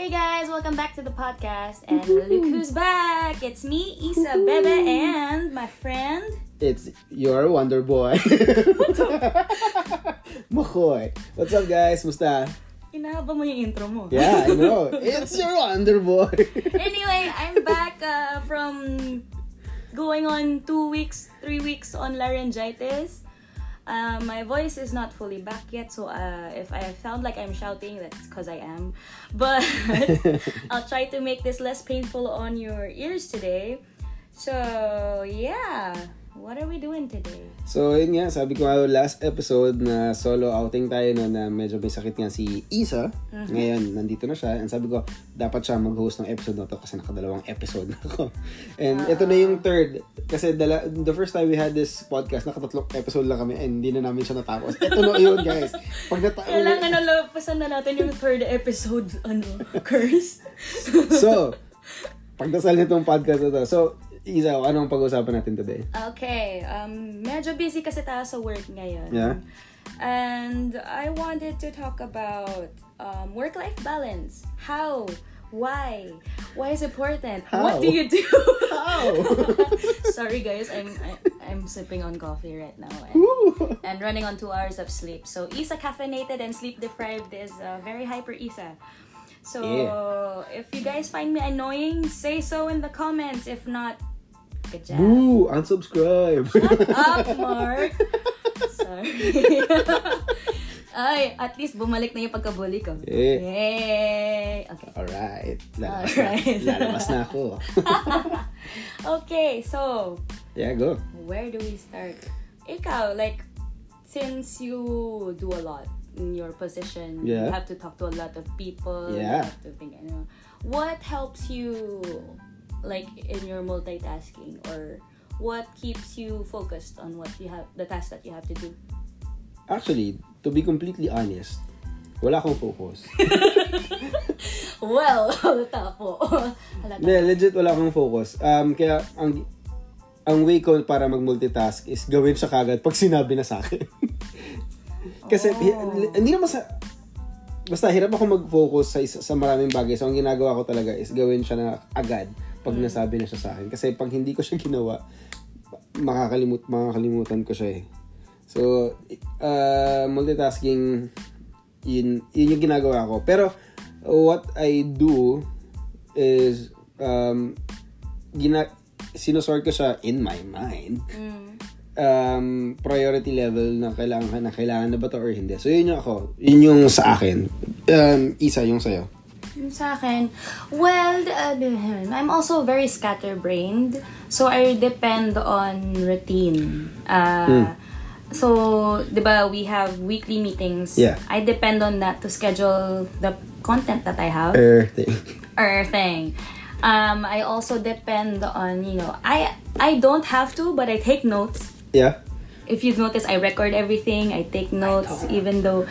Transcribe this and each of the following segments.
Hey guys, welcome back to the podcast. And look who's back! It's me, Isa Bebe, and my friend. It's your Wonder Boy. Makoy. What's up, guys? Musta? Inahaba mo yung intro mo. Yeah, I know. It's your Wonder Boy. anyway, I'm back uh, from going on two weeks, three weeks on laryngitis. Uh, my voice is not fully back yet, so uh, if I sound like I'm shouting, that's because I am. But I'll try to make this less painful on your ears today. So, yeah. What are we doing today? So, yun nga, sabi ko nga last episode na solo outing tayo no, na medyo may sakit nga si Isa. Ngayon, nandito na siya. And sabi ko, dapat siya mag-host ng episode na to kasi nakadalawang episode na ako. And ito na yung third. Kasi dala, the first time we had this podcast, nakatatlong episode lang kami and hindi na namin siya natapos. Ito na yun, guys. Pag nata- Kailangan na lapasan na natin yung third episode, ano, curse. so, pagdasal nitong podcast na to. So, Isa, anong pag-uusapan natin today? Okay, um, medyo busy kasi tayo sa work ngayon. Yeah? And I wanted to talk about um, work-life balance. How? Why? Why is it important? How? What do you do? How? Sorry guys, I'm I, I'm sipping on coffee right now and, and running on two hours of sleep. So Isa caffeinated and sleep deprived is uh, very hyper Isa. So if you guys find me annoying, say so in the comments. If not, good job. Boo! Unsubscribe! up, Mark. Sorry. Ay, at least bumalik na yung pagkabuli ko. Eh. Yay! Okay. Alright. Lalabas Alright. na. Lalabas na ako. Okay, so, Yeah, go. where do we start? Ikaw, like, since you do a lot in your position, you have to talk to a lot of people, Yeah. you have to think, ano, what helps you, like, in your multitasking, or what keeps you focused on what you have, the task that you have to do? Actually, to be completely honest, wala akong focus. Well, halata po. halata. Legit wala akong focus. Um, kaya, ang ang way ko para mag-multitask is gawin siya kagad pag sinabi na sa akin. Kasi, Oh. hi- hindi naman sa... Basta, hirap ako mag-focus sa, isa, sa maraming bagay. So, ang ginagawa ko talaga is gawin siya na agad pag Hmm. nasabi na siya sa akin. Kasi pag hindi ko siya ginawa, makakalimut, makakalimutan ko siya eh. So, uh, multitasking, yun, yun yung ginagawa ko. Pero, what I do is, um, gina, sinusort ko siya in my mind. Mm. Um, priority level na kailangan na kailangan na ba to or hindi. So, yun yung ako. Yun yung sa akin. Um, isa yung sa'yo. Yung Sa akin, well, uh, I'm also very scatterbrained. So, I depend on routine. Uh, So, di ba, we have weekly meetings. Yeah. I depend on that to schedule the content that I have. Er, thing. Um, I also depend on, you know, I I don't have to, but I take notes. Yeah. If you notice, I record everything. I take notes, even though,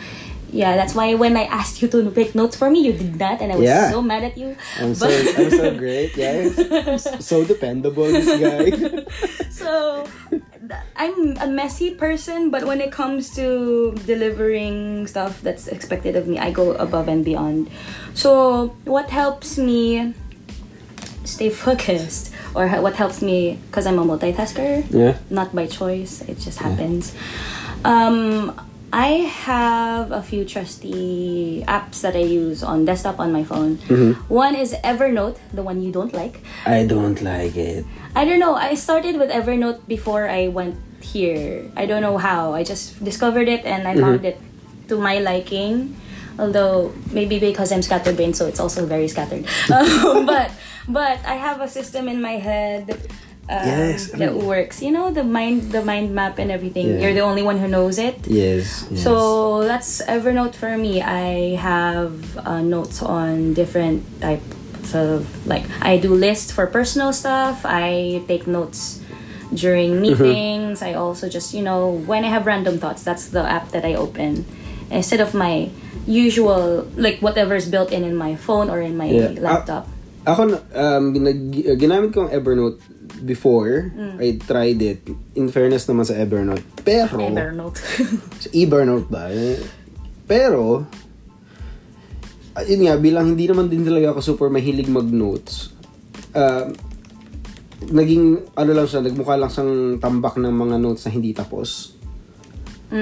yeah, that's why when I asked you to take notes for me, you did that, and I was Yeah. so mad at you. I'm so, I'm so great, guys. I'm so dependable, this guy. so I'm a messy person, but when it comes to delivering stuff that's expected of me, I go above and beyond. So what helps me stay focused, or what helps me because I'm a multitasker, Yeah. not by choice, it just happens. Um, I have a few trusty apps that I use on desktop on my phone. One is Evernote, the one you don't like. I don't like it. I don't know. I started with Evernote before I went here. I don't know how. I just discovered it and I found it to my liking. Although maybe because I'm scatterbrained, so it's also very scattered. Um, but but I have a system in my head um, Yes. that works. You know the mind the mind map and everything. Yeah. You're the only one who knows it. Yes. yes. So that's Evernote for me. I have uh, notes on different types of like I do lists for personal stuff. I take notes during meetings. I also just you know when I have random thoughts, that's the app that I open instead of my usual like whatever is built in in my phone or in my Yeah. laptop. Ako, na- um, ginag- ginamit ko ang Evernote before. I tried it. In fairness naman sa Evernote. Pero, Evernote. sa Evernote ba? Pero, yun nga, bilang hindi naman din talaga ako super mahilig mag-notes, uh, naging, ano lang siya, nagmukha lang siyang tambak ng mga notes na hindi tapos.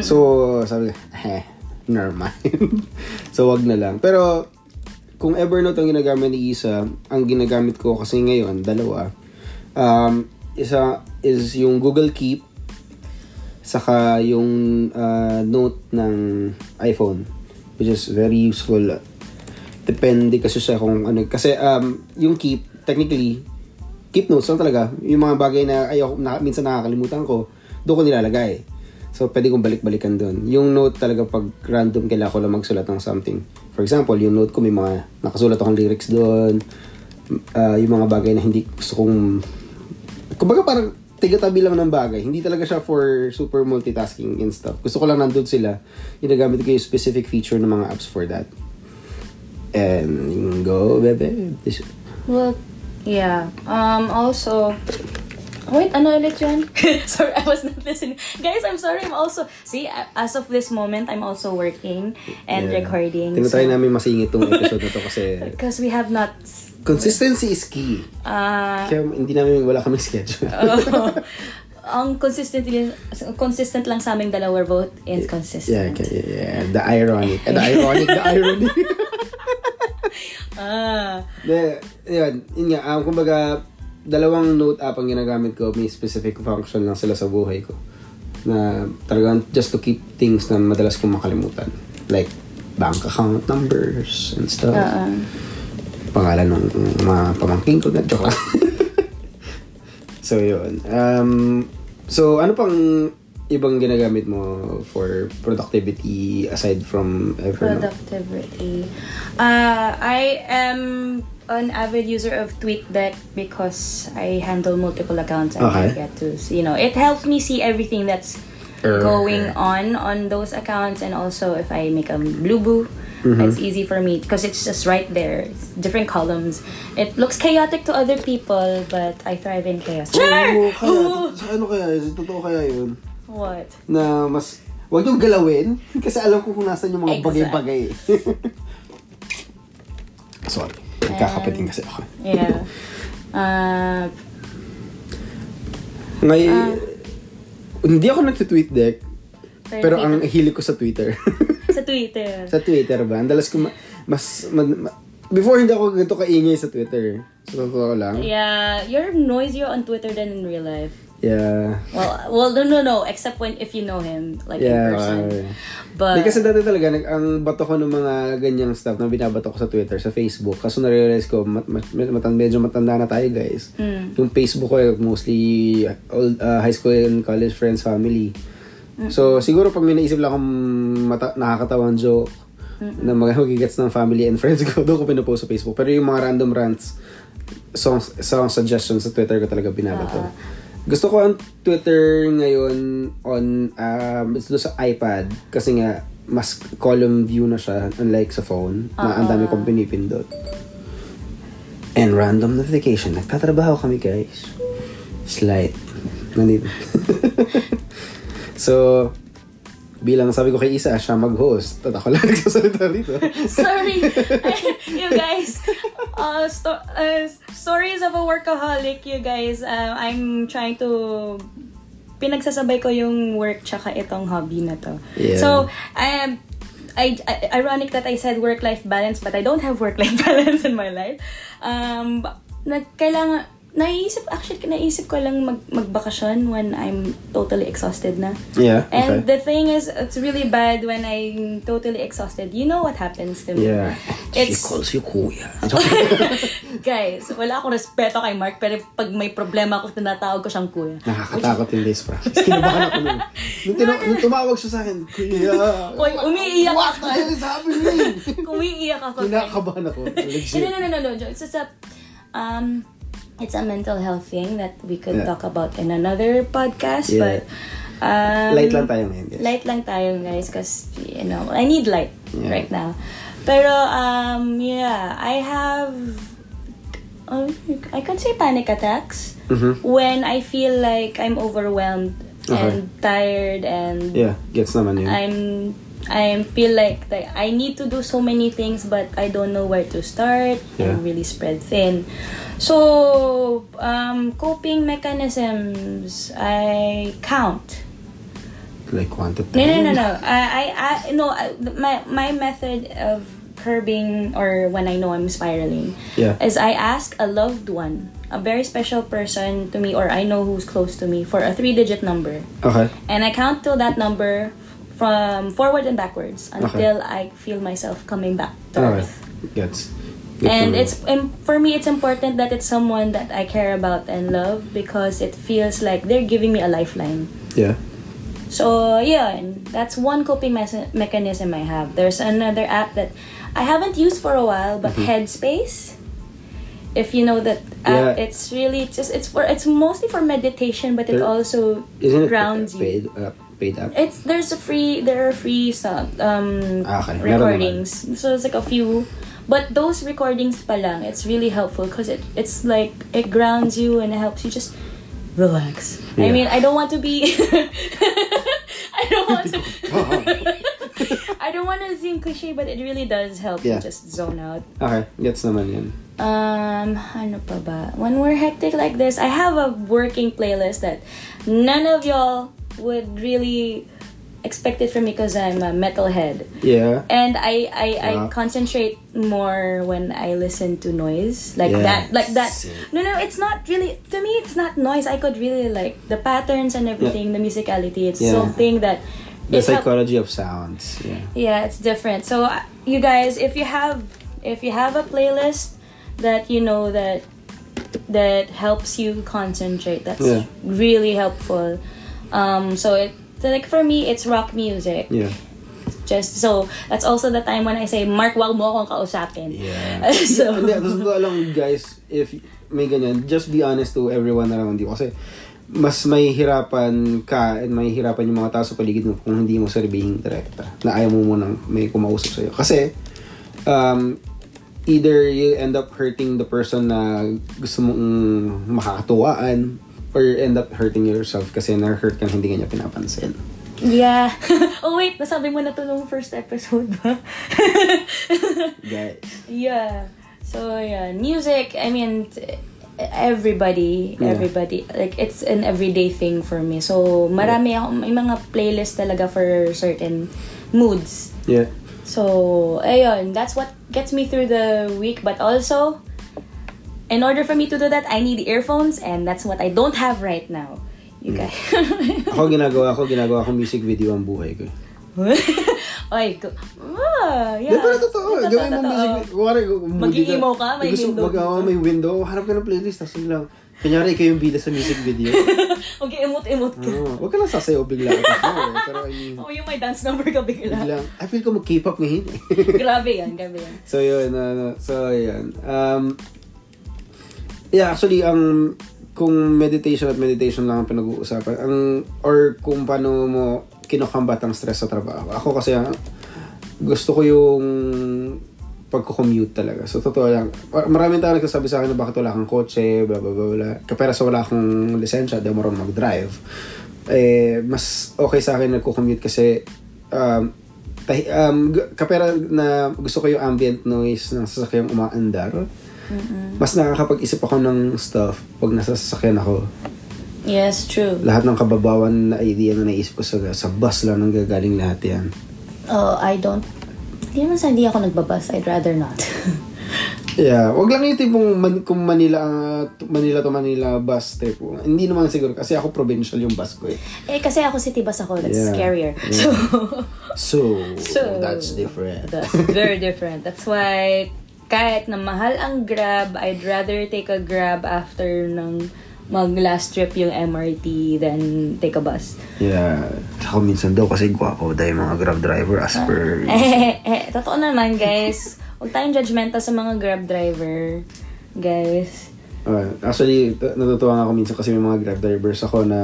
So, sabi ko, eh, never mind. so, wag na lang. Pero, kung Evernote ang ginagamit ni Isa, ang ginagamit ko kasi ngayon, dalawa. Um, isa is yung Google Keep, saka yung uh, note ng iPhone, which is very useful. Depende kasi siya kung ano. Kasi um, yung Keep, technically, keep notes lang talaga. Yung mga bagay na ayaw, na, minsan nakakalimutan ko, doon ko nilalagay. So, pwede kong balik-balikan doon. Yung note talaga pag random kailangan ko lang magsulat ng something. For example, yung note ko may mga nakasulat akong lyrics doon. Uh, yung mga bagay na hindi gusto kong... Kumbaga parang tiga-tabi lang ng bagay. Hindi talaga siya for super multitasking and stuff. Gusto ko lang nandun sila. Ginagamit ko yung specific feature ng mga apps for that. And go, bebe. Well, yeah. Um, also, wait, ano ulit yun? sorry, I was not listening. Guys, I'm sorry. I'm also, see, as of this moment, I'm also working and Yeah. recording. Tinatry namin masingit tong episode na to kasi Because we have not, consistency is key. uh, Kaya hindi namin wala kaming schedule. ang consistent, consistent lang sa aming dalawa vote is yeah, consistent. okay, yeah, yeah. The ironic. The ironic, the irony. Ah. De, yun, yun nga, um, kumbaga, dalawang note app ang ginagamit ko, may specific function lang sila sa buhay ko. Na talagang just to keep things na madalas kong makalimutan. Like, bank account numbers and stuff. Uh, Pangalan ng mga pamangking ko na joke lang. so, yun. Um, so, ano pang ibang ginagamit mo for productivity aside from Evernote? productivity. Uh, I am an avid user of TweetDeck because I handle multiple accounts and I Okay. get to, see- you know, it helps me see everything that's Er. going on on those accounts and also if I make a blue boo, Mm-hmm. it's easy for me because it's just right there. It's different columns. It looks chaotic to other people, but I thrive in chaos. Oo, kaya, sa ano kaya, totoo kaya yun? What? na mas wag yung galawin kasi alam ko kung nasan yung mga Exact. bagay-bagay. Sorry. Nagkakapitin kasi ako. Yeah. Uh, Ngayon, hindi ako nagtitweet deck, Pero pero ang hilig ko sa Twitter. sa Twitter. sa Twitter ba? Ang dalas ko ma- mas, ma- ma- before hindi ako ganito kaingay sa Twitter. Sa totoo lang. Yeah, you're noisier on Twitter than in real life. Yeah. Well, well, no, no, no. Except when if you know him, like in Yeah. person. okay. But Di kasi dati talaga, nag, ang bato ko ng mga ganyang stuff na binabato ko sa Twitter, sa Facebook. Kaso na-realize ko, mat, mat, mat, medyo matanda na tayo guys. Mm. Yung Facebook ko, eh, mostly old, uh, high school and college friends, family. So, siguro pag may naisip lang akong mata, nakakatawang joke na mag magigets ng family and friends ko, doon ko pinopost sa Facebook. Pero yung mga random rants, songs, song suggestions sa Twitter ko talaga binabato. Gusto ko ang Twitter ngayon on um, sa iPad kasi nga mas column view na siya unlike sa phone na ang dami kong pinipindot. And random notification. Nagtatrabaho kami guys. Slight. Nandito. so, bilang sabi ko kay Isa, siya mag-host. At ako lang nagsasalita rito. sorry, you guys. Uh, sto- uh, stories of a workaholic, you guys. Uh, I'm trying to pinagsasabay ko yung work tsaka itong hobby na to. Yeah. So, I I, I, ironic that I said work-life balance, but I don't have work-life balance in my life. Um, ba- na, kailangan, naisip, actually, naisip ko lang mag, magbakasyon when I'm totally exhausted na. Yeah, And okay. the thing is, it's really bad when I'm totally exhausted. You know what happens to me. Yeah. It's, She calls you kuya. guys, wala akong respeto kay Mark, pero pag may problema ako, tinatawag ko siyang kuya. Nakakatakot yung days practice. Kinabahan ako nun. Nung, tina- nung tumawag siya sa akin, kuya. Uy, umiiyak What ako. the hell is happening? Umiiyak ako. Kinakabahan ako. No, Legit. no, no, no, no. It's just a, um, it's a mental health thing that we could Yeah. talk about in another podcast, Yeah. but, um, Light lang tayo ngayon, guys. Light lang tayo, guys, because, you know, I need light Yeah. right now. Pero, um, yeah, I have, uh, I could say panic attacks Mhm. when I feel like I'm overwhelmed and tired and Yeah, gets naman yun. I'm I feel like that I need to do so many things, but I don't know where to start. Yeah. I'm really spread thin. So, um, coping mechanisms, I count. Like one to No, ten? no, no, no. I, I, I no. I, my my method of curbing or when I know I'm spiraling Yeah. is I ask a loved one, a very special person to me, or I know who's close to me, for a three-digit number, Okay. and I count to that number from forward and backwards until I feel myself coming back to Okay. earth. Good And for it's im- for me, it's important that it's someone that I care about and love because it feels like they're giving me a lifeline. Yeah. So yeah, and that's one coping mes- mechanism I have. There's another app that I haven't used for a while, but Headspace. If you know that app, Yeah. it's really just it's for it's mostly for meditation, but it also Isn't it grounds you. uh, paid? It's there's a free there are free um Ah, okay. Recordings. So it's like a few but those recordings palang it's really helpful because it it's like it grounds you and it helps you just relax. I mean, I don't want to be I don't want to I don't want to seem cliche but it really does help Yeah. you just zone out. Okay. Gets naman yan. Um, ano pa ba? When we're hectic like this, I have a working playlist that none of y'all would really expect it from me because I'm a metalhead. Yeah. And I, I, I concentrate more when I listen to noise. Like Yeah, that like that. No no it's not really to me it's not noise. I could really like the patterns and everything, the musicality. It's Yeah. something that The it help- psychology of sounds. Yeah. yeah, it's different. So uh, you guys, if you have if you have a playlist that you know that that helps you concentrate, that's Yeah. really helpful. Um, so it so like for me, it's rock music. Yeah. Just so that's also the time when I say, Mark, wag mo akong kausapin. Yeah. so Hindi, gusto ko alam guys, if may ganyan, just be honest to everyone around you. Kasi mas may hirapan ka and may hirapan yung mga tao sa paligid mo kung hindi mo sabihin direkta na ayaw mo munang may kumausap sa'yo. Kasi, um, either you end up hurting the person na gusto mong makakatuwaan or you end up hurting yourself kasi na-hurt ka na hindi ka niya pinapansin. yeah. oh wait, nasabi mo na to nung first episode ba? Guys. Yeah. So yeah, music. I mean, everybody, Yeah. everybody. Like it's an everyday thing for me. So marami ako may mga playlist talaga for certain moods. Yeah. So ayun, that's what gets me through the week. But also, in order for me to do that, I need earphones, and that's what I don't have right now. You guys. Ako ginagawa ko, ginagawa ko music video ang buhay ko. Oy, go. Ah, yeah. Di ba totoo? Gawin mo music. Kuwari, moody Mag-i-emo ka, may gusto, window Mag, oh, may window. Harap ka ng playlist. Tapos lang. Kanyari, ikaw yung bida sa music video. Okay, emot-emot ka. oh, huwag ka lang sasayaw bigla. Pero I mean, Oh, yung may dance number ka bigla. biglang, I feel ko mag-K-pop ngayon. eh. grabe yan, grabe yan. so, yun. ano, so, yun. Um, yeah, actually, ang kung meditation at meditation lang ang pinag-uusapan, ang, or kung paano mo kinokombat ang stress sa trabaho. Ako kasi, ang, gusto ko yung pagko-commute talaga. So, totoo lang. Mar- Maraming tao nagsasabi sa akin na bakit wala kang kotse, bla bla bla bla. Kapera sa wala akong lisensya, di marunong mag-drive. Eh, mas okay sa akin nagko-commute kasi um, tahi, um, kapera na gusto ko yung ambient noise ng sasakyang umaandar. Mas nakakapag-isip ako ng stuff pag nasa sasakyan ako. Yes, true. Lahat ng kababawan na idea na naisip ko sa, sa bus lang nang gagaling lahat yan. Oh, I don't... Hindi naman sa hindi ako nagbabas. I'd rather not. Yeah, wag lang yung tipong man, kung Manila Manila to Manila bus trip. Hindi naman siguro kasi ako provincial yung bus ko eh. eh, kasi ako city bus ako. That's Yeah. scarier. Yeah. So, So, So, that's different. that's very different. That's why, kahit na mahal ang Grab, I'd rather take a Grab after ng mag last trip yung MRT than take a bus. Yeah. Ako minsan daw kasi gwapo dahil mga grab driver as per... Eh, eh, totoo naman, guys. Huwag tayong judgmental sa mga Grab driver. Guys. Uh, actually, natutuwa nga ako minsan kasi may mga grab drivers ako na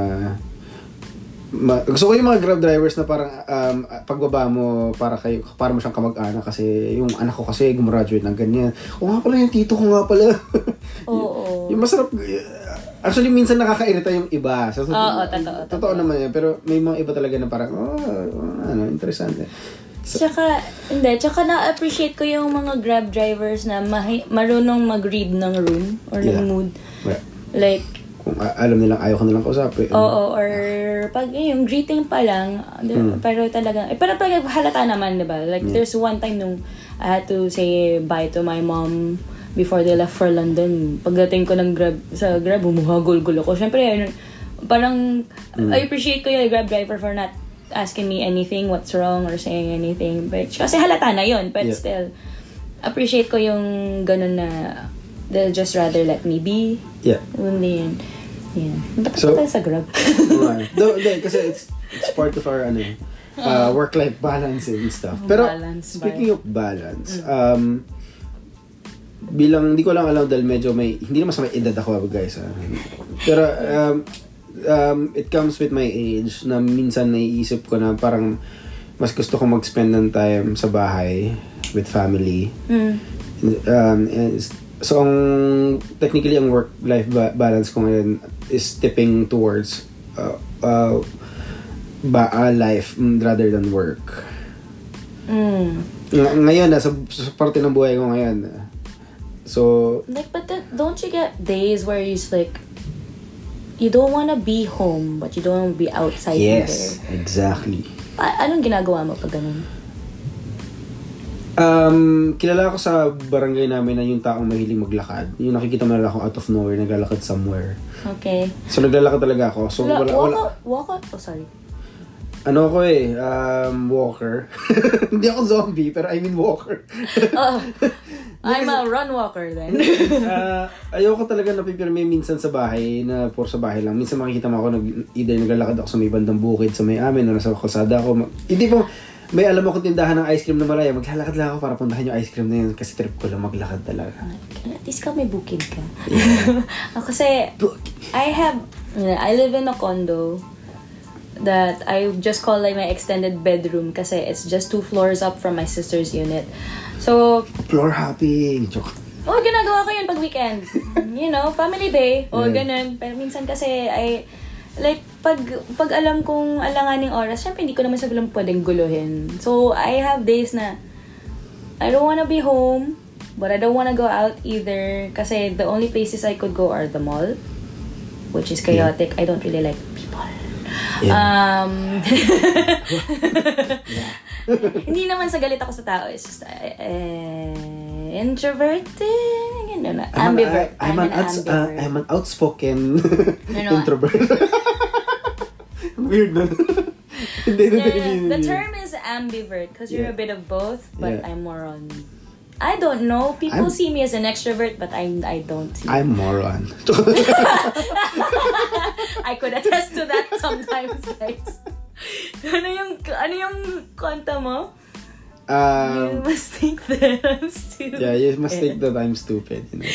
ma- gusto ko yung mga grab drivers na parang um, pagbaba mo para kayo para mo siyang kamag-anak kasi yung anak ko kasi gumraduate ng ganyan. O nga pala yung tito ko nga pala. Oo. yung masarap Actually, minsan nakakairita yung iba. So, Oo, totoo, Totoo naman yan. Pero may mga iba talaga na parang, oh, ano, interesante. Tsaka, hindi, tsaka na-appreciate ko yung mga grab drivers na mahi- marunong mag-read ng room or ng Yeah. mood. Well, Like, kung alam nilang ayaw ko nilang kausapin. oo, or pag yung greeting pa lang, Hmm. pero talaga, eh, pero pag halata naman, di ba? Like, there's one time nung I had to say bye to my mom before they left for London. Pagdating ko ng grab, sa grab, humuhagol-gul ako. Siyempre, ano, parang, Hmm. I appreciate ko yung grab driver for not asking me anything, what's wrong, or saying anything. But, kasi halata na yun, but Yeah. still, appreciate ko yung ganun na they'll just rather let me be. Yeah. Hindi yun. Yeah. So- tayo sa grab? Right. Do, di, kasi it's, it's part of our ano, eh, uh, work-life balance and stuff. Pero, Balance, speaking of balance, um, bilang, hindi ko lang alam dahil medyo may, hindi naman sa may edad ako, guys. ah. Pero, um, um, it comes with my age na minsan naiisip ko na parang mas gusto ko mag-spend ng time sa bahay with family. Mm. Um, so, ang, technically, ang work-life ba- balance ko ngayon is tipping towards uh, uh, ba uh, life rather than work. Mm. Ng- ngayon, nasa sa parte ng buhay ko ngayon. So, Like, but then, don't you get days where you just like, you don't want to be home, but you don't want to be outside yes, either. exactly. Pa- anong ginagawa mo pag ganun? Um, kilala ko sa barangay namin na yung taong mahilig maglakad. Yung nakikita mo na ako out of nowhere, naglalakad somewhere. Okay. So, naglalakad talaga ako. So, Wala, wala, wala, walk out. Oh, sorry. ano ako eh, um, walker. Hindi ako zombie, pero I mean walker. Oh, I'm a run walker then. Ah, ayoko talaga napipirme minsan sa bahay na puro sa bahay lang. Minsan makikita mo ako nag, either naglalakad ako sa may bandang bukid sa may amin o nasa kalsada ako. Hindi po, may alam ako tindahan ng ice cream na malaya. Maglalakad lang ako para puntahan yung ice cream na yun kasi trip ko lang maglakad talaga. At least ka may bukid ka. Ako kasi, I have, I live in a condo that I just call like my extended bedroom kasi it's just two floors up from my sister's unit. So, Floor hopping. Joke. oh, ginagawa ko yun pag weekend. You know, family day. O, Yeah. ganun. Pero minsan kasi, I, like, pag, pag alam kong alanganing oras, syempre hindi ko naman sa bilang pwedeng guluhin. So, I have days na, I don't wanna be home, but I don't wanna go out either. Kasi the only places I could go are the mall, which is chaotic. I don't really like people. Yeah. Um, hindi naman sa galit ako sa tao. It's just, uh, introverted. I'm Ambivert. An, I'm, an, outs, uh. I'm an outspoken Ano? introvert. Weird hindi, the term is ambivert because you're a bit of both, but Yeah. I'm more on. I don't know. People I'm- see me as an extrovert, but I I don't see. I'm moron. I could attest to that sometimes, guys. ano yung ano yung kwanta mo? You um, must think that I'm stupid. yeah, you must think that I'm stupid. You know?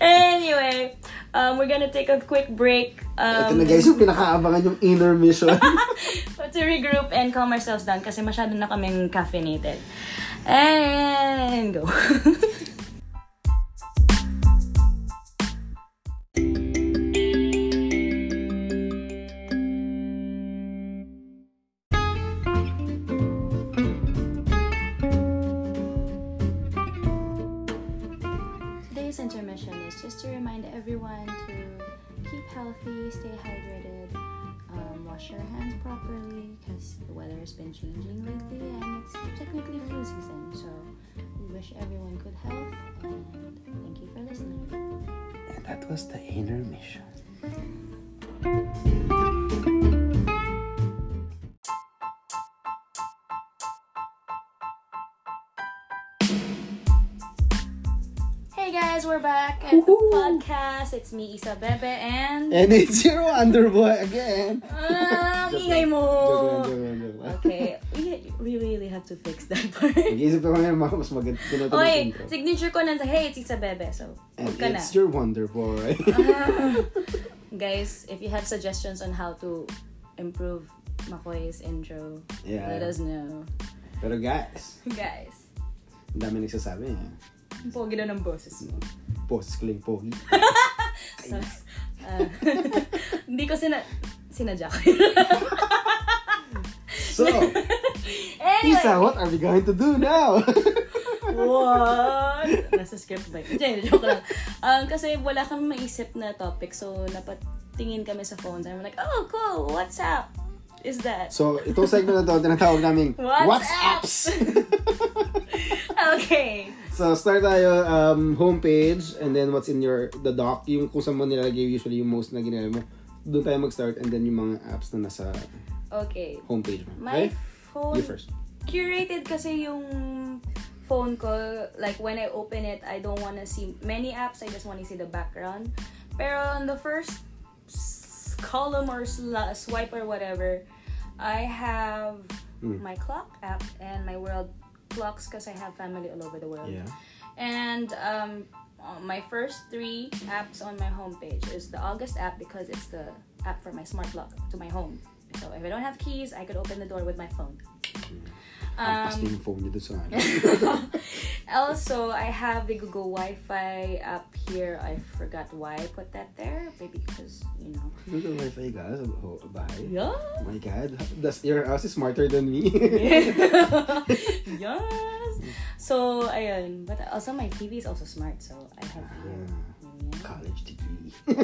Anyway, um, we're gonna take a quick break. Ito Um, na guys, yung pinakaabangan yung inner mission. to regroup and calm ourselves down kasi masyado na kaming caffeinated. And go. podcast. It's me, Isa Bebe, and And it's your Wonder Boy again. ah, ingay mo. Joke lang, joke lang, joke lang. Okay, we, we really have to fix that part. Nag-iisip ko ngayon, mas maganda. Intro. signature ko na sa Hey, it's Isa Bebe. So, And ka na. it's your Wonder Boy. Guys, if you have suggestions on how to improve Makoy's intro, Yeah. let us know. Pero guys, Guys, ang dami nagsasabi eh. pogi daw ng boses mo. Post ko lang yung pogi. So, ah, hindi ko sina sinadya ko. So, Anyway. Isa, what are we going to do now? What? Nasa script ba? Hindi, joke lang. Um, kasi wala kami maisip na topic, so napatingin kami sa phones. I'm like, oh, cool, what's up? Is that? so, itong segment na to, tinatawag namin What's WhatsApps. okay. so, start tayo, um, homepage, and then what's in your, the doc, yung kung saan mo nilalagay usually yung most na ginagawa mo. Doon tayo mag-start, and then yung mga apps na nasa Okay. homepage mo. My Okay? phone... You first. Curated kasi yung phone ko. Like, when I open it, I don't want to see many apps. I just want to see the background. Pero on the first column or sla- swipe or whatever, I have Mm. my clock app and my world clocks because I have family all over the world. Yeah. And um, uh, my first three apps on my homepage is the August app because it's the app for my smart lock to my home. So if I don't have keys, I could open the door with my phone. Ang Um, um, yung phone niyo doon sa ano. also, I have the Google Wi-Fi up here. I forgot why I put that there. Maybe because you know. Google Wi-Fi ka sa bahay? Yeah. Oh my God. That's, your house is smarter than me. yes. So ayun, but also my TV is also smart. So I have here. Yeah. College degree.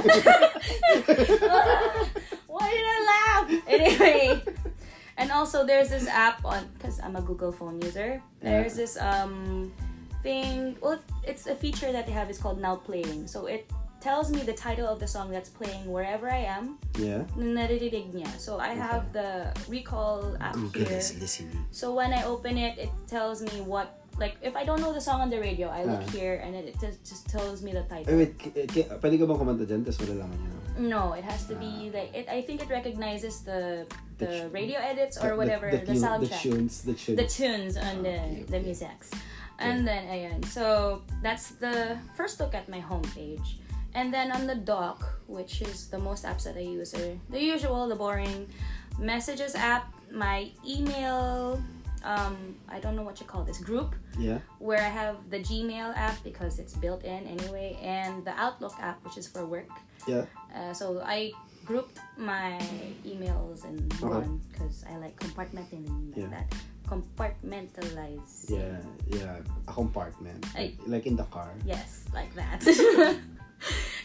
Why did I laugh? Anyway. And also there's this app on because I'm a Google phone user. There's this um thing well it's a feature that they have is called now playing. So it tells me the title of the song that's playing wherever I am. yeah. na naririnig niya. So I have the recall app Google here. is listening. So when I open it, it tells me what like if I don't know the song on the radio, I look Ah. here and it just, just tells me the Ay, title. wait. K- k- pwede ka bang kumanta dyan? Tapos niya. No, it has to be ah. like it. I think it recognizes the The the radio edits or The- whatever the, the, tune- soundtrack, The tunes. The tunes. the tunes on ah, the Okay, the okay. musics, and then ayan. So that's the first look at my homepage, and then on the dock, which is the most apps that I use are the usual, the boring messages app, my email. Um, I don't know what you call this group Yeah. where I have the Gmail app because it's built in anyway, and the Outlook app, which is for work. Yeah. Uh, so I grouped my emails in Okay. one because I like compartmenting like Yeah. that. Compartmentalize. Yeah. Yeah. A compartment. Ay. Like in the car. Yes, like that.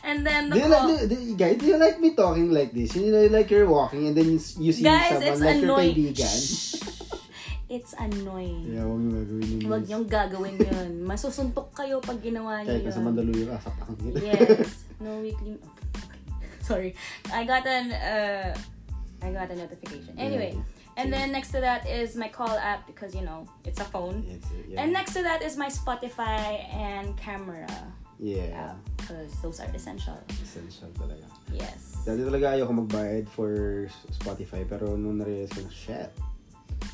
and then Do the you, call. like, do, do, guys, do you like me talking like this? You know, like you're walking and then you, you see Guys, someone like your annoying. kaibigan. It's annoying. Yeah, huwag nyo gagawin yun. Huwag niyong gagawin yun. Masusuntok kayo pag ginawa niyo Kahit yun. nasa Mandaluyong ka, sapakan nila. yes. No weekly. oh, okay. Sorry. I got an uh, I got a notification. Anyway, Yeah. and then next to that is my call app because you know it's a phone. It's, yeah. And next to that is my Spotify and camera yeah. because those are essential. Essential talaga. Yes. Dati talaga ayoko magbayad for Spotify pero nung na-realize ko na, shit,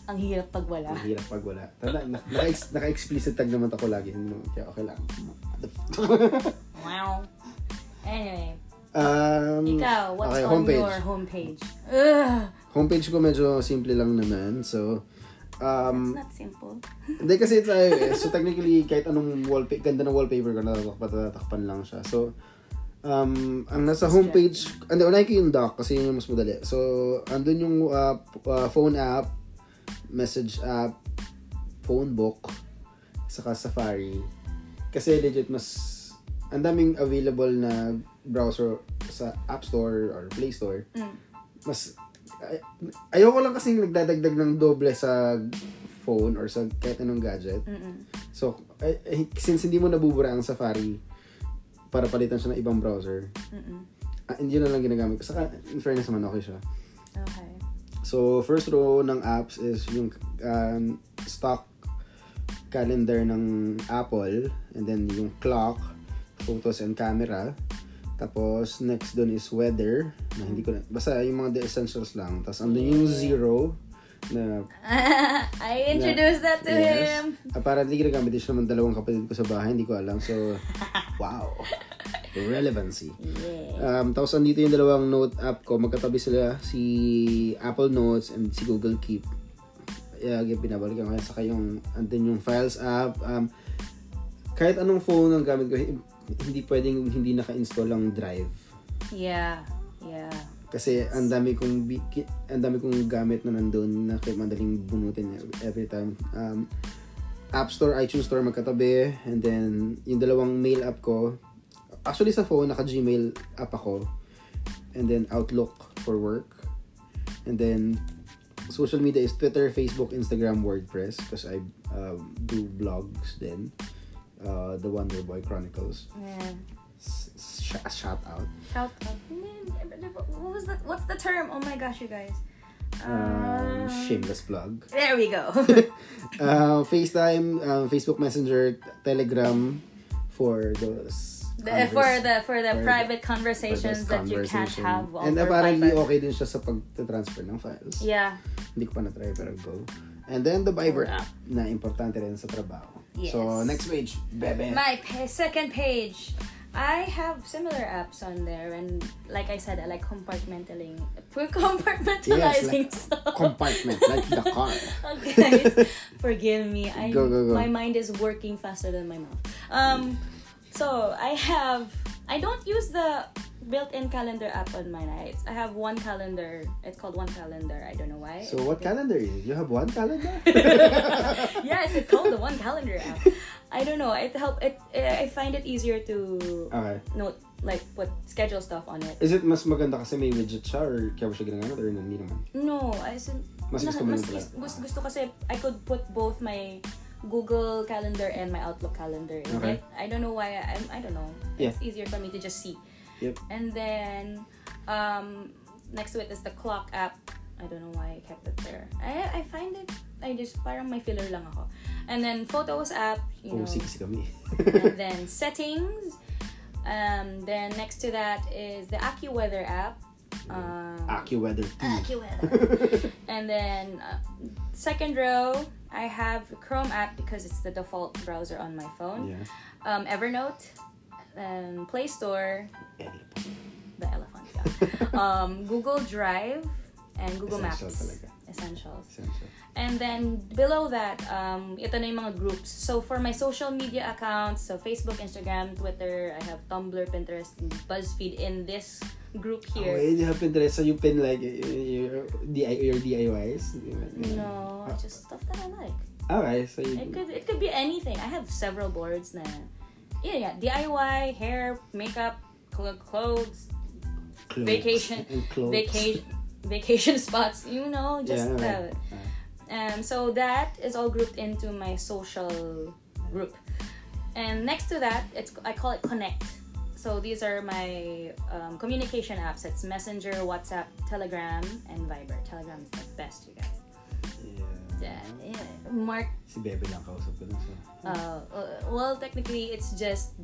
Ang hirap pag wala. ang hirap pag wala. Tanda, na, naka- naka-explicit tag naman ako lagi. Naman- Kaya okay lang. Wow. Anyway, um, ikaw, what's okay, on homepage. your homepage? Ugh, Homepage ko medyo simple lang naman. So, it's um, not simple. Hindi kasi it's iOS. So technically, kahit anong wallpaper, ganda ng wallpaper ko, natatakpan, lang siya. So, um, ang nasa homepage, hindi, unahin ko yung dock kasi yun yung mas madali. So, andun yung uh, uh, phone app, message app, phone book, saka Safari. Kasi legit mas, ang daming available na browser sa App Store or Play Store. Mm. Mas, ay- ayoko lang kasi nagdadagdag ng doble sa phone or sa kahit anong gadget. Mm-mm. So, ay, ay, since hindi mo nabubura ang Safari para palitan siya ng ibang browser, Mm-mm. ah, hindi yun na lang ginagamit ko. Saka, in fairness naman, okay siya. Okay. So, first row ng apps is yung um, stock calendar ng Apple. And then yung clock, photos and camera. Tapos, next dun is weather. Na hindi ko na, basta yung mga the essentials lang. Tapos, andun yung zero na I introduced that to Yes. him. Apparently, ginagamit din siya naman dalawang kapatid ko sa bahay. Hindi ko alam. So, wow. Relevancy. Yeah. Um, tapos, andito yung dalawang note app ko. Magkatabi sila. Si Apple Notes and si Google Keep. Yeah, yung binabalikan ko yan. Saka yung, andun yung Files app. Um, kahit anong phone ang gamit ko, hi- hindi pwedeng hindi naka-install ang Drive. Yeah. Yeah. Kasi ang dami kong ang dami kong gamit na nandun na kaya madaling bunutin every time. Um, App Store, iTunes Store magkatabi. And then, yung dalawang mail app ko. Actually, sa phone, naka-Gmail app ako. And then, Outlook for work. And then, social media is Twitter, Facebook, Instagram, WordPress. Because I um, do blogs then. Uh, the Wonder Boy Chronicles. Yeah. Sh- shout out. Shout out. What was that? What's the term? Oh my gosh, you guys. Um, Um, shameless plug. There we go. Uh, FaceTime, um, Facebook Messenger, Telegram for those The- for the for the for private for conversations those that you can't have And over apparently Viber. okay din siya sa pag-transfer ng files. Yeah. Hindi ko pa na-try pero go. And then the Viber app na importante rin sa trabaho. Yes. So next page, bebe. My second page. I have similar apps on there, and like I said, I like compartmentalizing, compartmentalizing stuff. Compartment like the car. Okay, guys, forgive me. I Go, go, go. my mind is working faster than my mouth. Um, so I have. I don't use the built-in calendar app on my I, I have one calendar. It's called One Calendar. I don't know why. So what calendar is? it? You have one calendar? yes, it's called the One Calendar app. I don't know. It help. It. I find it easier to okay. note like put schedule stuff on it. Is it mas maganda kasi may widget siya or kaya mo siya ginagamit or hindi naman? No, I said Mas gusto mo mas, gusto, gusto kasi I could put both my Google Calendar and my Outlook Calendar. Okay. it. I don't know why. I, I don't know. Yeah. It's easier for me to just see. Yep. And then um, next to it is the clock app. I don't know why I kept it there. I I find it. I just parang may filler lang ako. And then photos app. You know. OC kasi kami. and then settings. Um, then next to that is the AccuWeather app. Um, AccuWeather 2. AccuWeather. and then uh, second row, I have Chrome app because it's the default browser on my phone. Yeah. Um, Evernote, um, Play Store, the elephant. Yeah. um, Google Drive and Google Essential Maps. talaga. Essentials. Essential. And then below that, um, ito na yung mga groups. So for my social media accounts, so Facebook, Instagram, Twitter, I have Tumblr, Pinterest, BuzzFeed in this group here. Okay, you have Pinterest so you pin like your, your DIYs? No, Ah. just stuff that I like. Okay, so you It could it could be anything. I have several boards na yeah, yeah, DIY, hair, makeup, cl- clothes, clothes vacation- clothes. vacation vacation spots, you know, just Yeah, uh, Um, so that is all grouped into my social group. And next to that, it's I call it Connect. So these are my um, communication apps. It's Messenger, WhatsApp, Telegram, and Viber. Telegram is the best, you guys. Yeah. Yeah. Mark. Si Bebe lang kausap ko dun sa... Uh, uh, well, technically, it's just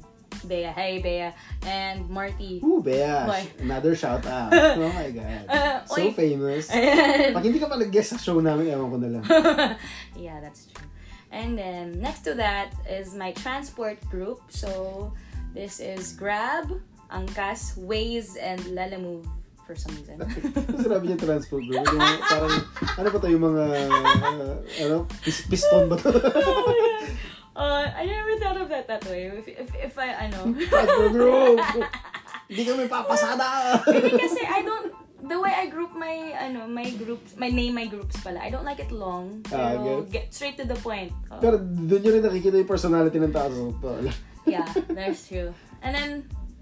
Bea. Hey, Bea, and Marty. Ooh, Bea! Why? Another shout out. oh my God. Uh, so oy. famous. And- Pag hindi ka pa nag-guest sa show namin, ewan ko na lang. yeah, that's true. And then next to that is my transport group. So this is Grab, Angkas, Waze, and Lalamove for some reason. Sinabi niya transport group. Yung parang, ano to yung mga, uh, ano, pis- piston ba to? Uh, I never thought of that that way. If, if, if I, ano. transport group! Hindi kami papasada! Kasi I don't, the way I group my, ano, my groups, my name my groups pala, I don't like it long. Ah, Pero gets. get straight to the point. Oh. Pero doon nyo rin nakikita yung personality ng tao. So, yeah, that's true. And then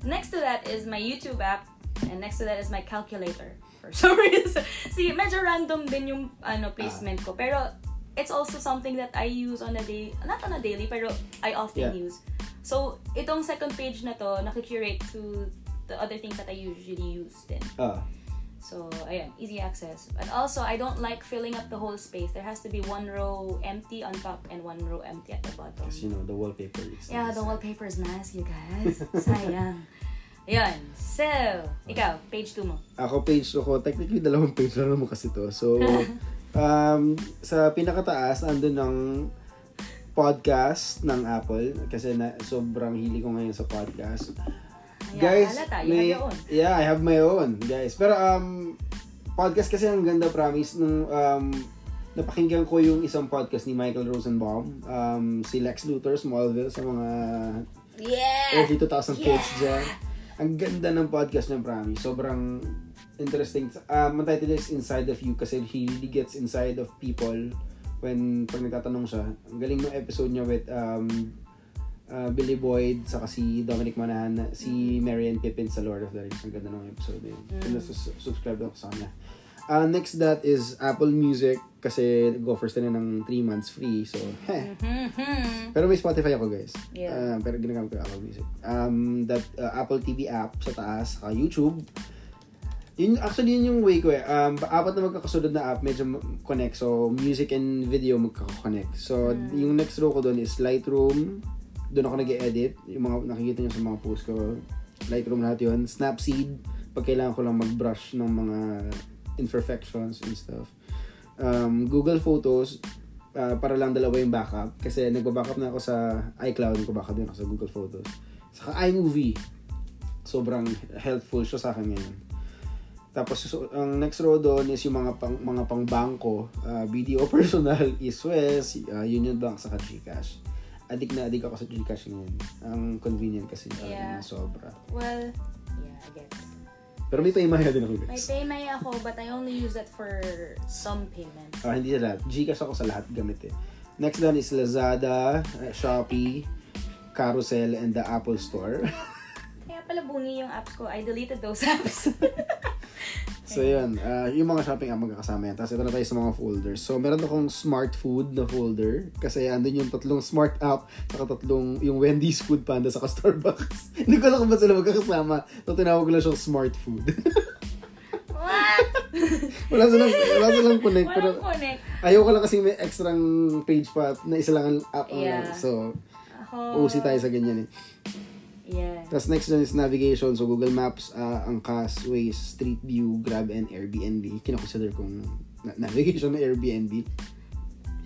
next to that is my YouTube app, and next to that is my calculator. For some reason, see, medyo random din yung ano placement ko, pero it's also something that I use on a day, not on a daily, pero I often Yeah. use. So itong second page na to, nakikurate to the other things that I usually use din. ah, So, ayan, easy access. And also, I don't like filling up the whole space. There has to be one row empty on top and one row empty at the bottom. kasi you know, the wallpaper is Yeah, nice. the wallpaper is nice, you guys. Sayang. Yun. So, ikaw, page 2 mo. Ako page ko, technically dalawang page lang naman kasi to. So, um, sa pinakataas, andun ng podcast ng Apple. Kasi na, sobrang hili ko ngayon sa podcast. Yeah, guys, halata, may, have your own. Yeah, I have my own, guys. Pero, um, podcast kasi ang ganda, promise, nung, um, napakinggan ko yung isang podcast ni Michael Rosenbaum, um, si Lex Luthor, Smallville, sa mga Yeah! early 2000 kids dyan. Ang ganda ng podcast niya, promise. Sobrang interesting. Um, ang title is Inside of You kasi he really gets inside of people when pag nagtatanong siya. Ang galing ng episode niya with um, uh, Billy Boyd saka si Dominic Manahan si Marian Pippin sa Lord of the Rings. Ang ganda ng episode yun. Mm. subscribe ako sa kanya. Uh, next that is Apple Music kasi go-first na ng 3 months free. So, heh. Mm-hmm. Pero may Spotify ako, guys. Yeah. Uh, pero ginagamit ko Apple Music. Um, that uh, Apple TV app sa taas, saka YouTube. Yun, actually, yun yung way ko eh. Um, apat na magkakasunod na app, medyo connect. So, music and video magkakonnect. So, Mm. yung next row ko doon is Lightroom. Doon ako nag-edit. Yung mga nakikita nyo sa mga post ko. Lightroom lahat yun. Snapseed. Pag kailangan ko lang mag-brush ng mga imperfections and stuff. Um, Google Photos, uh, para lang dalawa yung backup. Kasi nagba-backup na ako sa iCloud, nagba-backup din ako sa Google Photos. Saka iMovie. Sobrang helpful siya sa akin ngayon. Tapos so, ang next row doon is yung mga pang mga pangbangko, uh, BDO personal, East West, uh, Union Bank saka GCash. Adik na adik ako sa GCash ngayon. Ang convenient kasi Yeah. na sobra. Well, yeah, I guess. Pero may paimaya din ako May guys. Paymay ako, but I only use that for some payments. Ah, hindi sa lahat. Gcash ako sa lahat gamit eh. Next doon is Lazada, uh, Shopee, Carousel, and the Apple Store. Kaya pala bungi yung apps ko. I deleted those apps. so yun, uh, yung mga shopping app magkakasama yan. Tapos ito na tayo sa mga folders. So meron akong smart food na folder. Kasi andun yung tatlong smart app, saka tatlong yung Wendy's Food Panda, saka Starbucks. hindi ko alam kung ba't sila magkakasama. So tinawag ko lang siyang smart food. What? wala silang, wala silang connect. Pero Walang connect. ayaw ko lang kasi may extrang page pa na isa lang ang app. Yeah. So, Ako. OC tayo sa ganyan eh. Tapos next one is navigation. So Google Maps, uh, Angkas, Waze, Street View, Grab, and Airbnb. Kinakonsider kong na- navigation na Airbnb.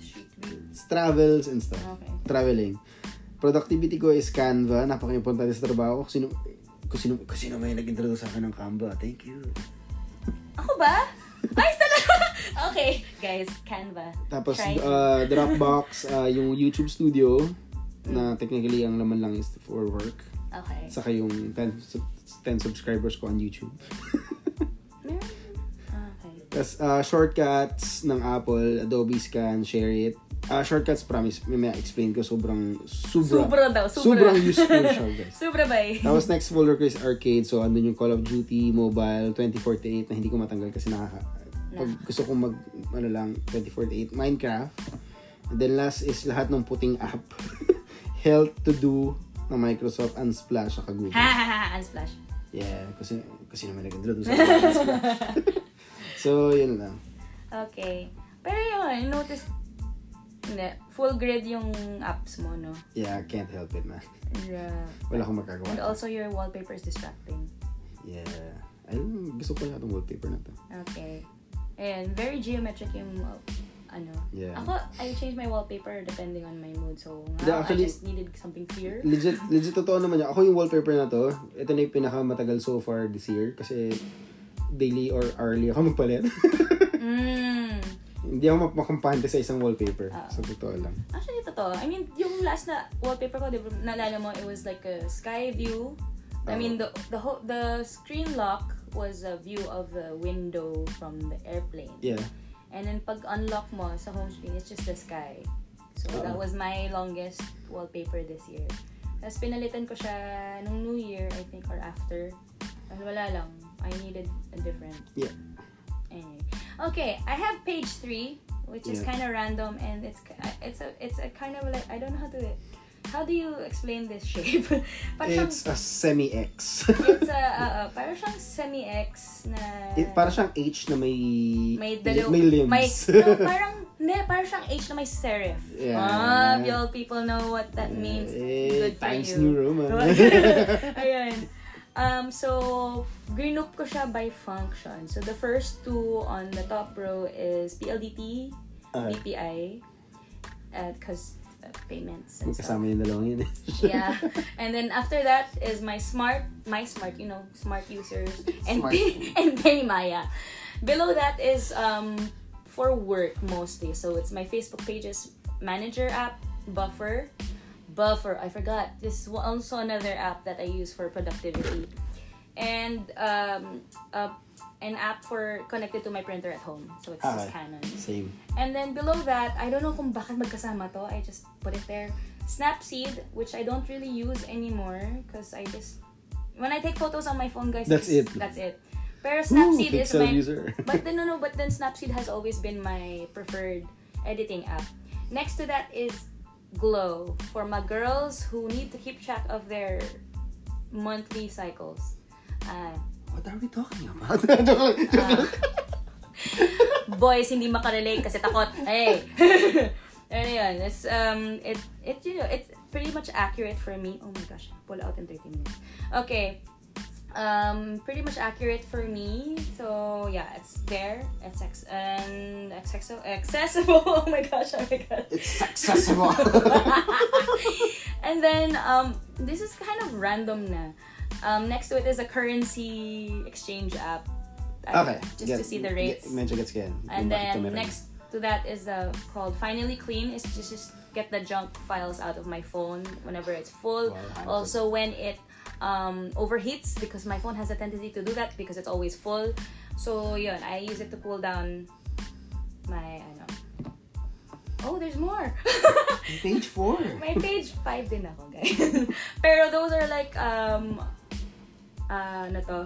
Street view. Travels and stuff. Okay. Traveling. Productivity ko is Canva. Napaka-importante sa trabaho. Kung sino, kung sino, kung sino may nag-introduce sa akin ng Canva. Thank you. Ako ba? Ay, talaga! okay, guys, Canva. Tapos Try. uh, Dropbox, uh, yung YouTube Studio na technically ang laman lang is for work. Okay. Saka yung 10, sub- 10 subscribers ko on YouTube. Meron? Ah, Okay. Tapos uh, shortcuts ng Apple, Adobe Scan, Share It. Uh, shortcuts, promise, may may explain ko, sobrang, sobra, Sobra daw, sobra. sobrang useful siya, guys. Sobra ba eh? Tapos next folder ko is arcade. So, andun yung Call of Duty Mobile 2048 na hindi ko matanggal kasi nakaka... Pag gusto kong mag, ano lang, 2048, Minecraft. And then last is lahat ng puting app. Health to do ng Microsoft, Unsplash, saka Google. Ha ha ha, unsplash. Yeah, kasi, kasi naman nag-doon sa Unsplash. so, yun lang. Okay. Pero yun, notice, hindi, full grid yung apps mo, no? Yeah, can't help it, man. Yeah. Wala akong magagawa. And also your wallpaper is distracting. Yeah. Ayun, gusto ko lang itong wallpaper na to. Okay. And very geometric yung ano. Yeah. Ako, I change my wallpaper depending on my mood. So, Yeah, now, actually- I just needed something clear. Legit, legit totoo naman yan. Ako yung wallpaper na to, ito na yung pinakamatagal so far this year kasi daily or hourly ako magpalit. Mm. Hindi ako mak- makampante sa isang wallpaper. Ah. Sa totoo lang. Actually, totoo. I mean, yung last na wallpaper ko, di ba, naalala mo, it was like a sky view. I Oh. mean, the the whole, the screen lock was a view of the window from the airplane. Yeah. And then pag unlock mo sa home screen, it's just the sky. So that was my longest wallpaper this year. Tapos pinalitan ko siya nung New Year, I think, or after. Tapos wala lang. I needed a different. Yeah. Anyway. Okay, I have page three, which is kind of random and it's it's a it's a kind of like I don't know how to how do you explain this shape? parang It's a semi-X. it's a uh, uh, parang siyang semi-X na It, para siyang H na may may dalaw may limbs. May, no, parang, ne, parang siyang H na may serif. Yeah. Ah, you people know what that means. Eh, Good for Times you. New Roman. Ayun. Um, so, group ko siya by function. So, the first two on the top row is PLDT, Ah. BPI, because uh, payments and stuff. Magkasama yung dalawang yun. Yeah. And then after that is my smart, my smart, you know, smart users and Smart. pay, and Paymaya. Below that is um for work mostly. So it's my Facebook pages manager app, Buffer. Buffer, I forgot. This is also another app that I use for productivity. And um uh, an app for connected to my printer at home. So it's Okay. just Canon. Same. And then below that, I don't know kung bakit magkasama to. I just put it there. Snapseed, which I don't really use anymore because I just when I take photos on my phone, guys. That's it. That's it. Pero Ooh, Snapseed is my user. but then no no but then Snapseed has always been my preferred editing app. Next to that is Glow for my girls who need to keep track of their monthly cycles. Uh, What are we talking about? boys hindi makarelate kasi takot. Hey. ano yun, it's um it it you know, it's pretty much accurate for me. Oh my gosh, pull out in 30 minutes. Okay. Um pretty much accurate for me. So yeah, it's there. It's ex- and accessible accessible. Oh my gosh, oh my god. it's accessible. and then um this is kind of random na. Um next to it is a currency exchange app. I- okay. Just to see the rates. get- medyo gets yan. And then next to that is uh, called Finally Clean. It's just, just get the junk files out of my phone whenever it's full. Wow, also when it um, overheats because my phone has a tendency to do that because it's always full. So yun, I use it to cool down my ano. Oh, there's more. Page 4. my page 5 din ako, guys. Pero those are like, um, uh, ano to?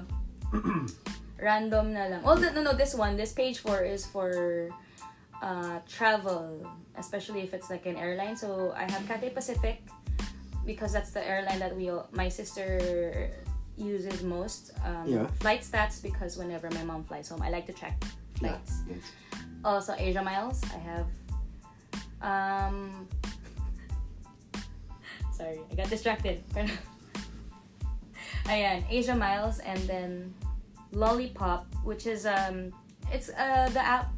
Random na lang. Oh, no, no, this one, this page 4 is for uh, travel, especially if it's like an airline. So, I have Cathay Pacific because that's the airline that we, all- my sister uses most. Um, Yeah. Flight stats because whenever my mom flies home, I like to track Yeah. flights. Yes. Also, Asia Miles. I have. Um. Sorry, I got distracted. Ayan, Asia Miles, and then Lollipop, which is um, it's uh the app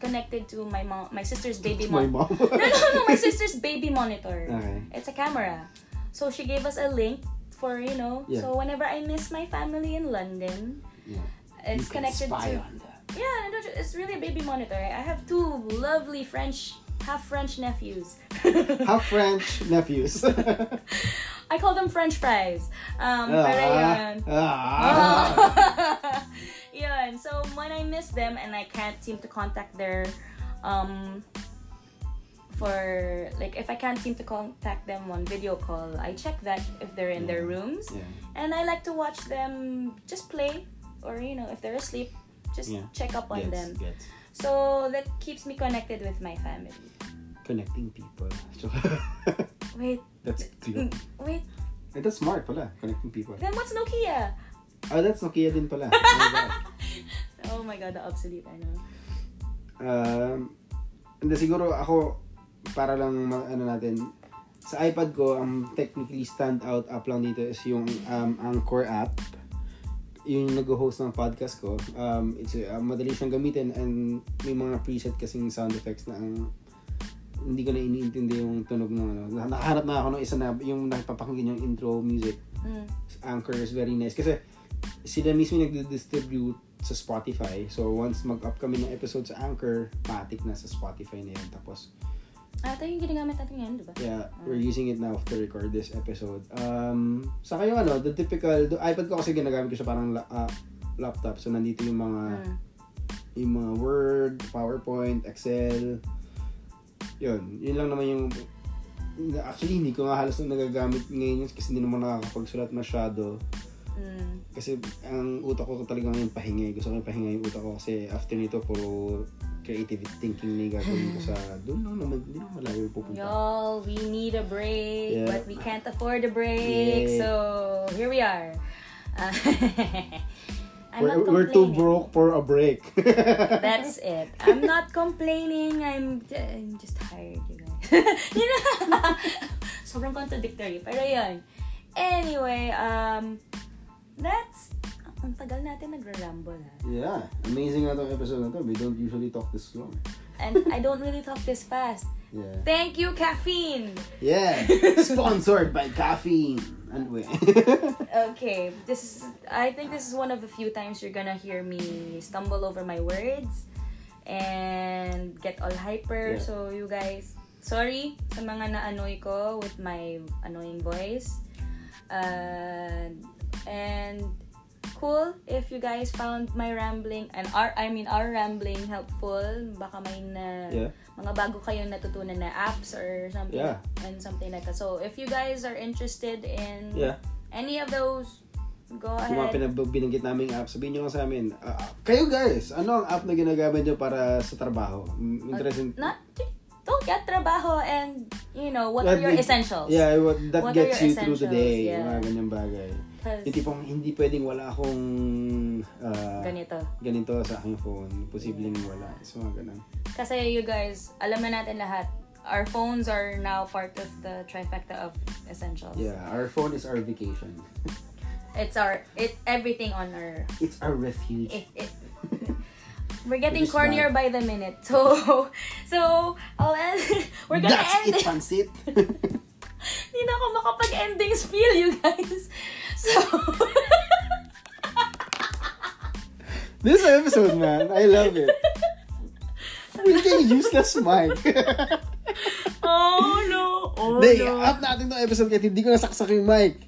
connected to my mom, my sister's baby My monitor. mom. no, no, no, my sister's baby monitor. Okay. It's a camera. So she gave us a link for you know. Yeah. So whenever I miss my family in London, Yeah. it's You can connected spy to. on that. Yeah, and it's really a baby monitor. I have two lovely French, half French nephews. Half French nephews. I call them French fries. Um, Ah, pero yun. yun. So when I miss them and I can't seem to contact their, um, for like if I can't seem to contact them on video call, I check that if they're in their rooms, Yeah. and I like to watch them just play, or you know if they're asleep, just Yeah. check up on them. So that keeps me connected with my family. Connecting people. Wait, that's mm, cute. wait. Eh, that's smart pala. Connecting people. Then what's Nokia? Ah, that's Nokia din pala. Oh my God. Oh my god, the obsolete, I know. Um, hindi siguro ako para lang ano natin sa iPad ko ang technically stand out app lang dito is yung um, Anchor app yung nag-host ng podcast ko um, it's uh, madali siyang gamitin and may mga preset kasing sound effects na ang hindi ko na iniintindi yung tunog ng ano. Nakaharap na ako ng isa na yung napapakinggan yung intro music. Mm. Anchor is very nice kasi sila mismo nagdi-distribute sa Spotify. So once mag-up kami ng episode sa Anchor, matik na sa Spotify na yun. Tapos Ah, ito yung ginagamit natin ngayon, di ba? yeah, we're using it now to record this episode. Um, sa kayo ano, the typical, the iPad ko kasi ginagamit ko siya parang la- ah, laptop. So nandito yung mga Mm. yung mga Word, PowerPoint, Excel. Yun, yun lang naman yung actually hindi ko nga halos na nagagamit ngayon kasi hindi naman nakakapagsulat masyado. Mm. Kasi ang utak ko talaga ngayon pahinga. Gusto ko pahinga yung utak ko kasi after nito puro creative thinking na yung gagawin ko sa doon lang naman, hindi naman malayo pupunta. Y'all, we need a break, Yeah. but we can't afford a break. Yeah. So, here we are. Uh, I'm We're, not we're too broke for a break. That's it. I'm not complaining. I'm, I'm just tired, you guys. you know? Sobrang contradictory. Pero yun. Anyway, um, that's, ang tagal natin nagra-ramble ha. yeah, amazing nga itong episode na to. We don't usually talk this long. And I don't really talk this fast. Yeah. Thank you, caffeine! Yeah. Sponsored by caffeine. And wait. Okay, this is, I think this is one of the few times you're gonna hear me stumble over my words and get all hyper. Yeah. So, you guys, sorry sa mga na-annoy ko with my annoying voice. Uh, and cool if you guys found my rambling and our I mean our rambling helpful. Baka may na Yeah. mga bago kayong natutunan na apps or something Yeah. and something like that. So if you guys are interested in Yeah. any of those, go Kung mga ahead. pinab- binanggit namin app, sabihin nyo nga sa amin. ah, kayo guys, ano ang app na ginagamit nyo para sa trabaho? Interesting. Not don't get trabaho and you know what are That your would- essentials. Yeah, what, that What are gets you through the day. Yeah. Yung mga ganyang bagay. 'Cause Yung tipong hindi pwedeng wala akong ah, ganito. ganito sa aking phone. Posibleng wala. So, mga ganun. Kasi you guys, alam na natin lahat, our phones are now part of the trifecta of essentials. Yeah, our phone is our vacation. It's our it everything on our It's our refuge. it, it We're getting It cornier by the minute. So so I'll end we're gonna That's end it, it. pansit! Hindi na ako makapag-ending spiel, you guys. So This episode, man, I love it. Freaking useless mic. Oh no. Oh Hindi, no. up natin tong episode kahit hindi ko nasaksak yung mic.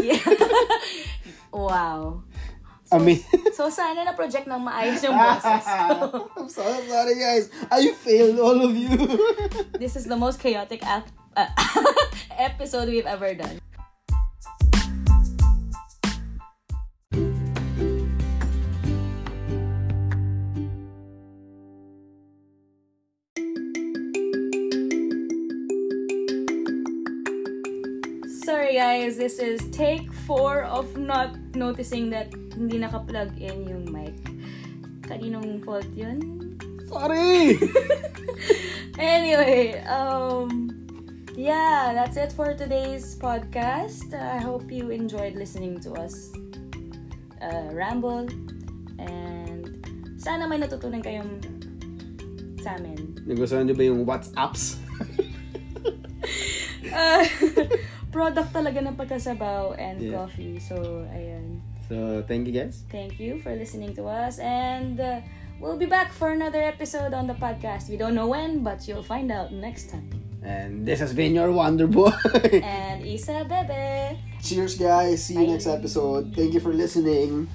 Yeah. wow. I mean, So sana na project ng maayos yung boses ko. I'm so sorry guys. I failed all of you. This is the most chaotic ap- uh, episode we've ever done. This is take 4 of not noticing that hindi naka-plug in yung mic. Kaninong fault yun? sorry. Anyway, um, yeah, that's it for today's podcast. I hope you enjoyed listening to us uh, ramble. And sana may natutunan kayong sa amin. Nagustuhan niyo ba yung WhatsApps? Uh, product talaga ng pagkasabaw and Yeah. coffee. So, ayun. So, thank you guys. Thank you for listening to us. And uh, we'll be back for another episode on the podcast. We don't know when, but you'll find out next time. And this has been your Wonder Boy. And Isa Bebe! Cheers guys. See you next Bye. episode. Thank you for listening.